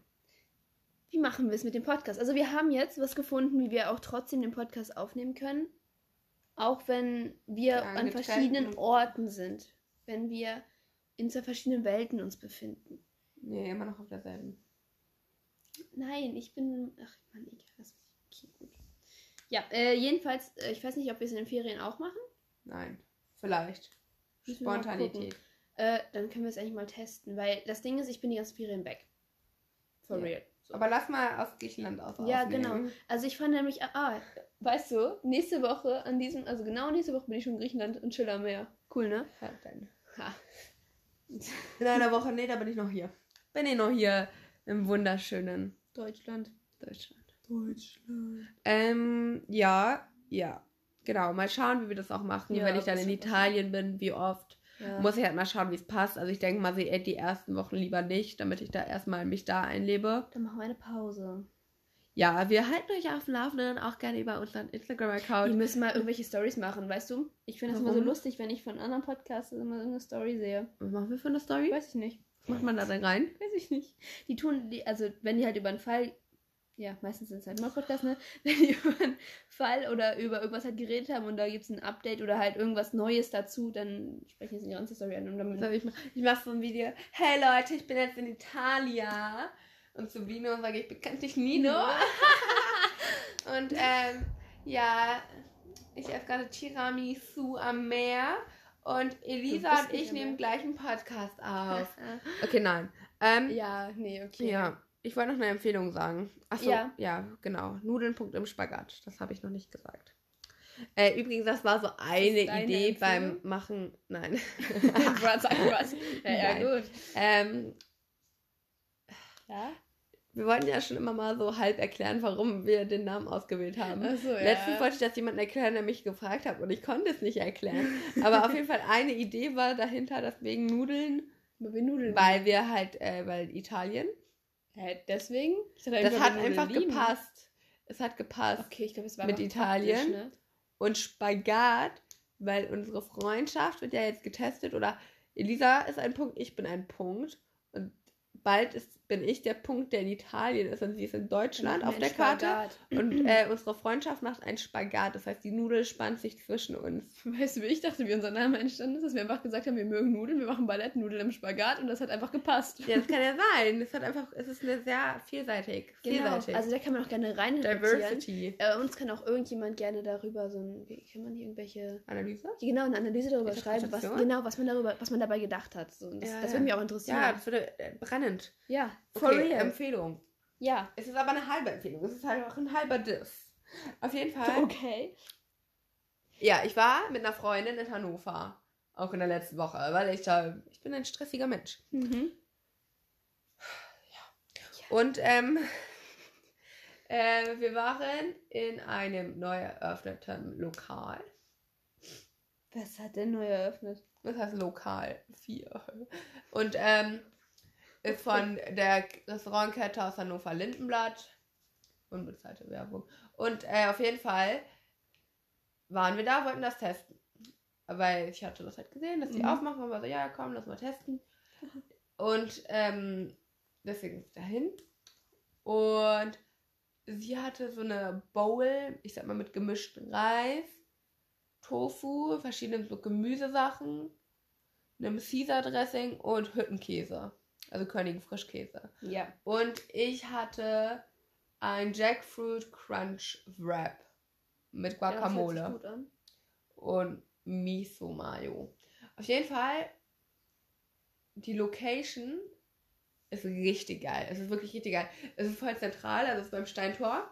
Wie machen wir es mit dem Podcast? Also, wir haben jetzt was gefunden, wie wir auch trotzdem den Podcast aufnehmen können. Auch wenn wir Ja, an verschiedenen Orten sind. Wenn wir in zwei verschiedenen Welten uns befinden. Nee, immer noch auf derselben. Nein, ich bin. Ach, Mann, egal. Das okay, gut. Ja, äh, jedenfalls, äh, ich weiß nicht, ob wir es in den Ferien auch machen. Nein. Vielleicht. Spontanität. Äh, dann können wir es eigentlich mal testen, weil das Ding ist, ich bin die ganzen Ferien weg. For Ja. real. So. Aber lass mal aus Griechenland aus. Ja, aufnehmen. genau. Also ich fand nämlich, ah, weißt du, nächste Woche an diesem, also genau nächste Woche bin ich schon in Griechenland und chill am Meer. Cool, ne? Ja, dann. Ha. In einer Woche, nee, da bin ich noch hier. Bin ich noch hier im wunderschönen Deutschland. Deutschland. Deutschland. Ähm, ja, ja. Genau, mal schauen, wie wir das auch machen, Ja, wenn ich dann in Italien bin, wie oft. Ja. Muss ich halt mal schauen, wie es passt. Also ich denke mal, sie die ersten Wochen lieber nicht, damit ich da erstmal mich da einlebe. Dann machen wir eine Pause. Ja, wir halten euch auf dem Laufenden auch gerne über unseren Wir Instagram-Account. müssen mal irgendwelche Stories machen, weißt du? Ich finde das immer so lustig, wenn ich von anderen Podcasts immer irgendeine Story sehe. Was machen wir für eine Story? Weiß ich nicht. Was macht man da denn rein? Weiß ich nicht. Die tun, die, also wenn die halt über einen Fall, ja, meistens sind es halt immer Podcasts, ne? Wenn die über einen Fall oder über irgendwas halt geredet haben und da gibt es ein Update oder halt irgendwas Neues dazu, dann sprechen sie in ihrer Insta-Story an und dann ich, mach, ich mache so ein Video. Hey Leute, ich bin jetzt in Italien. Und zu Vino sage ich bekanntlich Nino. und ähm, ja, ich esse gerade Tiramisu am Meer. Und Elisa und ich nehmen gleich einen Podcast auf. Okay, nein. Ähm, ja. ja, nee, okay. ich wollte noch eine Empfehlung sagen. Achso, Ja. ja. genau. Nudelnpunkt im Spagat. Das habe ich noch nicht gesagt. Äh, übrigens, das war so eine Idee beim? Machen. Nein. was, was. Ja, ja, gut. Ähm, Ja? Wir wollten ja schon immer mal so halb erklären, warum wir den Namen ausgewählt haben. Achso, ja. Letztens wollte ich das jemandem erklären, der mich gefragt hat und ich konnte es nicht erklären. Aber auf jeden Fall eine Idee war dahinter, deswegen Nudeln, Aber wir Nudeln. weil wir halt, äh, weil Italien. Hä, deswegen? Das hat einfach lieben. gepasst. Es hat gepasst. Okay, ich glaube, es war Mit Italien? Ne? Und Spagat, weil unsere Freundschaft wird ja jetzt getestet oder Elisa ist ein Punkt, ich bin ein Punkt. Und bald ist, bin ich der Punkt, der in Italien ist und sie ist in Deutschland auf der einen Karte. Spagat. Und äh, unsere Freundschaft macht einen Spagat. Das heißt, die Nudel spannt sich zwischen uns. Weißt du, wie ich dachte, wie unser Name entstanden ist? Dass wir einfach gesagt haben, wir mögen Nudeln, wir machen Ballettnudeln im Spagat und das hat einfach gepasst. Ja, das kann ja sein. Es hat einfach, es ist eine sehr vielseitig. Genau, Vielseitig. also da kann man auch gerne rein Diversity. Äh, uns kann auch irgendjemand gerne darüber so ein, wie kann man hier irgendwelche, Analyse? genau, eine Analyse darüber schreiben, was, genau, was man darüber, was man dabei gedacht hat. So, das Ja, das würde mich auch interessieren. Ja, das würde äh, brennend. ja, for Okay, real. Empfehlung. ja, Es ist aber eine halbe Empfehlung. Es ist halt auch ein halber Diss. Auf jeden Fall. Okay. Ja, ich war mit einer Freundin in Hannover. Auch in der letzten Woche, weil ich da, ich bin ein stressiger Mensch. Mhm. Und ähm, äh, wir waren in einem neu eröffneten Lokal. Was hat denn neu eröffnet? Das heißt Lokal 4. Und ähm, ist von der Restaurantkette aus Hannover Lindenblatt. Unbezahlte Werbung. Und äh, auf jeden Fall waren wir da, wollten das testen. Weil ich hatte das halt gesehen, dass die Mhm. aufmachen und war so, ja, komm, lass mal testen. Und ähm, deswegen ist dahin. Und sie hatte so eine Bowl, ich sag mal mit gemischten Reis, Tofu, verschiedenen so Gemüsesachen, einem Caesar Dressing und Hüttenkäse. Also Körnigen Frischkäse. Ja. Und ich hatte ein Jackfruit Crunch Wrap mit Ja, das hört sich Guacamole gut an. und Miso Mayo. Auf jeden Fall, die Location ist richtig geil. Es ist wirklich richtig geil. Es ist voll zentral, also es ist beim Steintor.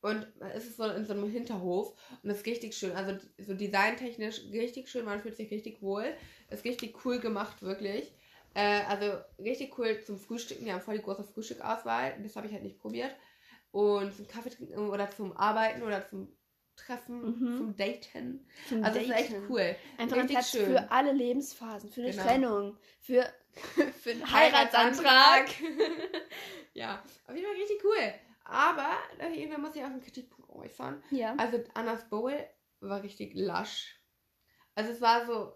Und es ist so in so einem Hinterhof und es ist richtig schön. Also so designtechnisch richtig schön, man fühlt sich richtig wohl. Ist richtig cool gemacht, wirklich. Äh, also richtig cool zum Frühstücken. Die haben voll die große Frühstückauswahl. Das habe ich halt nicht probiert. Und zum Kaffee trinken oder zum Arbeiten oder zum Treffen, Mhm. zum Daten. Zum Also es ist echt Daten. cool. Einfach ein Richtig Platz schön. für alle Lebensphasen, für eine Genau. Trennung, für, Für einen Heiratsantrag. ja, auf jeden Fall richtig cool. Aber irgendwann muss ich auch einen Kritikpunkt äußern. Ja. Also Annas Bowl war richtig lasch. Also es war so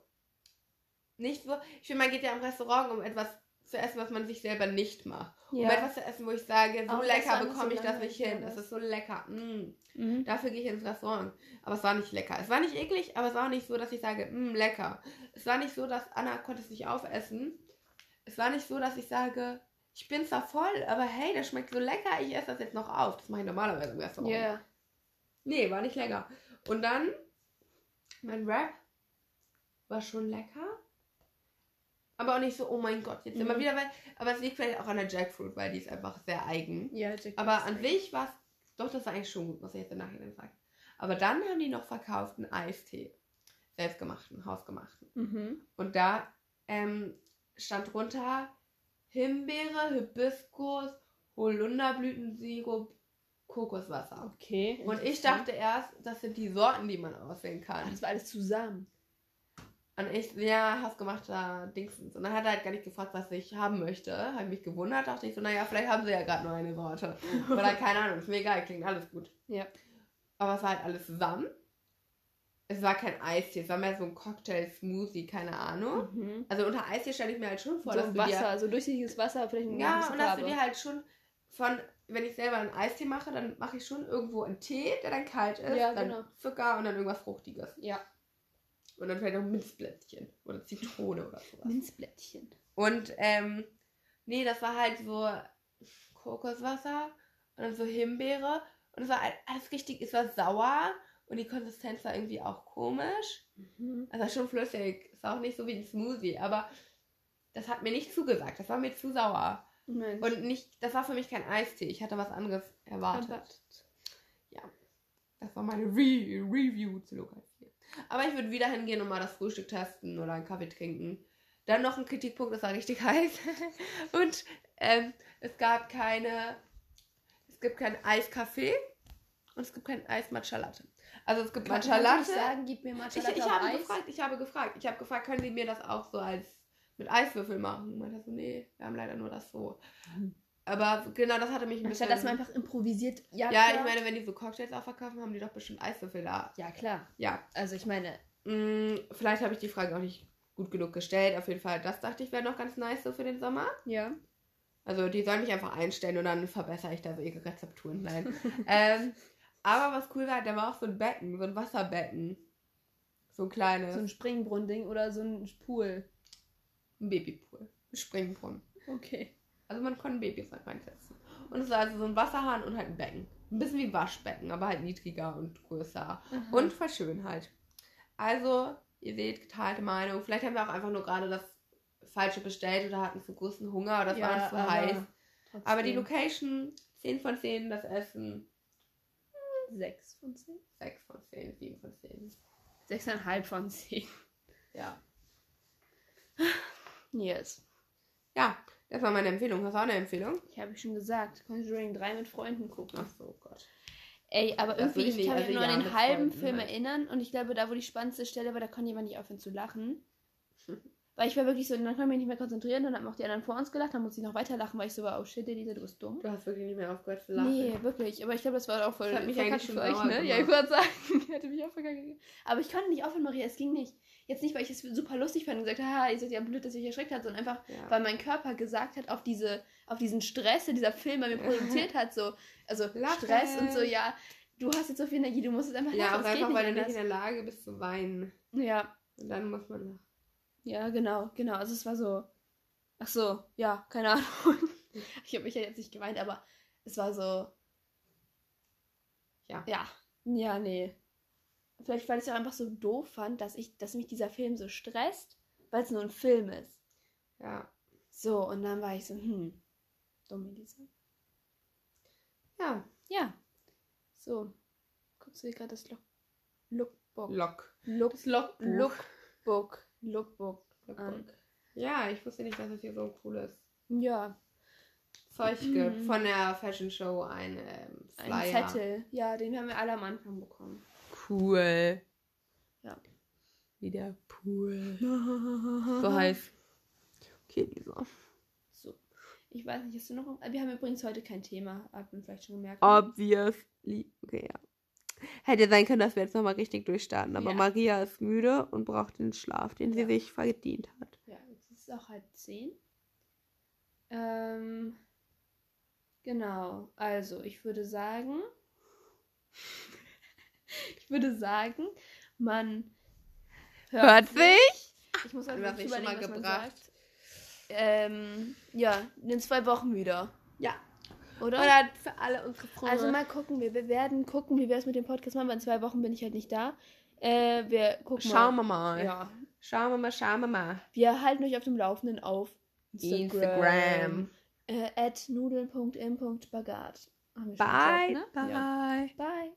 nicht so. Ich finde, man geht ja im Restaurant, um etwas zu essen, was man sich selber nicht macht. Um ja. etwas zu essen, wo ich sage, so Auch lecker bekomme ich das nicht hin. Das was? ist so lecker. Mm. Mhm. Dafür gehe ich ins Restaurant. Aber es war nicht lecker. Es war nicht eklig, aber es war auch nicht so, dass ich sage, mh, lecker. Es war nicht so, dass Anna konnte es nicht aufessen. Es war nicht so, dass ich sage, ich bin zwar voll, aber hey, das schmeckt so lecker, ich esse das jetzt noch auf. Das mache ich normalerweise im Restaurant. Ja. Nee, war nicht lecker. Und dann, mein Wrap war schon lecker. Aber auch nicht so, oh mein Gott, jetzt Mhm. immer wieder, weil, aber es liegt vielleicht auch an der Jackfruit, weil die ist einfach sehr eigen. Ja, Jack Aber an sich war es, doch, das war eigentlich schon gut, was ich jetzt im Nachhinein sage. Aber dann haben die noch verkauft einen Eistee. Selbstgemachten, hausgemachten. Mhm. Und da ähm, stand drunter Himbeere, Hibiskus, Holunderblütensirup, Kokoswasser. Okay. Und ich dachte erst, das sind die Sorten, die man auswählen kann. das war alles zusammen. Und ich, ja, hausgemachter Dingsens. Und dann hat er halt gar nicht gefragt, was ich haben möchte. Habe ich mich gewundert, dachte ich so, naja, vielleicht haben sie ja gerade nur eine Sorte. Oder keine Ahnung, ist mir egal, klingt alles gut. Ja. Aber es war halt alles zusammen. Es war kein Eistee, es war mehr so ein Cocktail-Smoothie, keine Ahnung. Mhm. Also unter Eistee stelle ich mir halt schon vor, so dass du Wasser, so durchsichtiges Wasser, vielleicht dir, ein ja, und dass du dir halt schon von, wenn ich selber einen Eistee mache, dann mache ich schon irgendwo einen Tee, der dann kalt ist, Ja, dann genau. Zucker und dann irgendwas Fruchtiges. Ja. Und dann vielleicht noch Minzblättchen oder Zitrone oder sowas. Minzblättchen. Und ähm, nee, das war halt so Kokoswasser und dann so Himbeere. Und es war alles richtig, es war sauer und die Konsistenz war irgendwie auch komisch. Mhm. Also schon flüssig. Ist auch nicht so wie ein Smoothie, aber das hat mir nicht zugesagt. Das war mir zu sauer. Mensch. Und nicht, das war für mich kein Eistee. Ich hatte was anderes erwartet. Erwartet. Das war meine Re Review zu Lokal 4. Aber ich würde wieder hingehen und mal das Frühstück testen oder einen Kaffee trinken. Dann noch ein Kritikpunkt, das war richtig heiß. und ähm, es gab keine, es gibt kein Eiskaffee und es gibt kein Eis Matcha Latte. Also es gibt Matcha Latte. sagen, gib mir Matcha Ich, Latte ich auf habe Eis? gefragt, ich habe gefragt, ich habe gefragt, können Sie mir das auch so als mit Eiswürfel machen? Und meinte so, nee, wir haben leider nur das so. Aber genau, das hatte mich ein Anstatt bisschen... dass man einfach improvisiert. Ja, ja, klar. ich meine, wenn die so Cocktails auch verkaufen, haben die doch bestimmt Eiswürfel da. Ja, klar. Ja, Also ich meine, Mm, vielleicht habe ich die Frage auch nicht gut genug gestellt. Auf jeden Fall, das dachte ich wäre noch ganz nice so für den Sommer. ja. Also die sollen mich einfach einstellen und dann verbessere ich da so ihre Rezepturen. Nein. ähm, aber was cool war, da war auch so ein Becken, so ein Wasserbecken. So ein kleines. So ein Springbrunnen-Ding oder so ein Pool. ein Babypool. Springbrunnen. Okay. Also man konnte Babys halt reinsetzen. Und es war also so ein Wasserhahn und halt ein Becken. Ein bisschen wie ein Waschbecken, aber halt niedriger und größer. Und voll schön halt. Also, ihr seht, geteilte Meinung. Vielleicht haben wir auch einfach nur gerade das Falsche bestellt oder hatten zu großen Hunger oder es war uns zu heiß. Aber die Trotzdem. Location, 10 von 10, das Essen, hm, 6 von 10? 6 von 10, 7 von 10. 6,5 von 10. Ja. Yes. Ja, das war meine Empfehlung. Hast du auch eine Empfehlung? Ich habe schon gesagt, Conjuring 3 mit Freunden gucken. Ach so, Gott. Ey, aber Das irgendwie, ich nicht, kann mich also nur ja, an den halben Freunden Film halt. erinnern und ich glaube, da, wo die spannendste Stelle war, da konnte jemand nicht aufhören zu lachen. Weil ich war wirklich so, dann konnte ich mich nicht mehr konzentrieren und dann haben auch die anderen vor uns gelacht, dann musste ich noch weiter lachen, weil ich so war, oh shit, Elisa, du bist dumm. Du hast wirklich nicht mehr aufgehört zu lachen. Nee, wirklich. Aber ich glaube, das war auch voll Das hat mich eigentlich schon für euch, ne? Ja, ich wollte sagen, ich hätte mich auch vergangen. Aber ich konnte nicht aufhören, Maria, es ging nicht. Jetzt nicht, weil ich es super lustig fand und gesagt habe, haha, ihr seid ja blöd, dass ihr euch erschreckt hat, sondern einfach, Ja. weil mein Körper gesagt hat, auf diese, auf diesen Stress, den dieser Film bei mir produziert hat, so, also Lachen. Stress und so, ja, du hast jetzt so viel Energie, du musst jetzt einfach Ja, lachen, es geht einfach, weil du nicht in der Lage bist zu weinen. Ja, Und dann muss man lachen. Ja, genau, genau. Also es war so, ach so, ja, keine Ahnung. Ich habe mich ja jetzt nicht geweint, aber es war so, Ja. ja, ja, nee. Vielleicht, weil ich es auch einfach so doof fand, dass ich, dass mich dieser Film so stresst, weil es nur ein Film ist. Ja. So, und dann war ich so, hm, dumm Elisa. Ja. Ja. So. Guckst du dir gerade das Look Lookbook. Lock. Look Das Logbuch. Lookbook. Lookbook. Lookbook. an. Ja, ich wusste nicht, dass es hier so cool ist. Ja, Zeug Mhm. gibt. Von der Fashion Show ein ähm, ein Flyer. Zettel. Ja, den haben wir alle am Anfang bekommen. Cool. Ja. Wieder cool. so So heiß. Okay, Lisa. So. Ich weiß nicht, hast du noch. Wir haben übrigens heute kein Thema, habt ihr vielleicht schon gemerkt. Obviously. Okay, ja. Hätte sein können, dass wir jetzt nochmal richtig durchstarten. Aber Ja. Maria ist müde und braucht den Schlaf, den sie Ja. sich verdient hat. Ja, jetzt ist es auch halb zehn. Ähm, genau. Also, ich würde sagen, ich würde sagen, man Hört sich? Ich muss halt hast wirklich mich schon überlegen, mal was man gebracht. sagt. Ähm, ja, in zwei Wochen wieder. Ja. Oder? Oder für alle unsere Freunde. also mal gucken, wir, wir werden gucken, wie wir es mit dem Podcast machen, weil in zwei Wochen bin ich halt nicht da. Äh, wir gucken Schauen mal. wir mal. Ja. Schauen wir mal, schauen wir mal. Wir halten euch auf dem Laufenden auf Instagram. Instagram. Äh, at nudeln.im.bagat. Bye. gesagt, ne? Bye. Ja. Bye.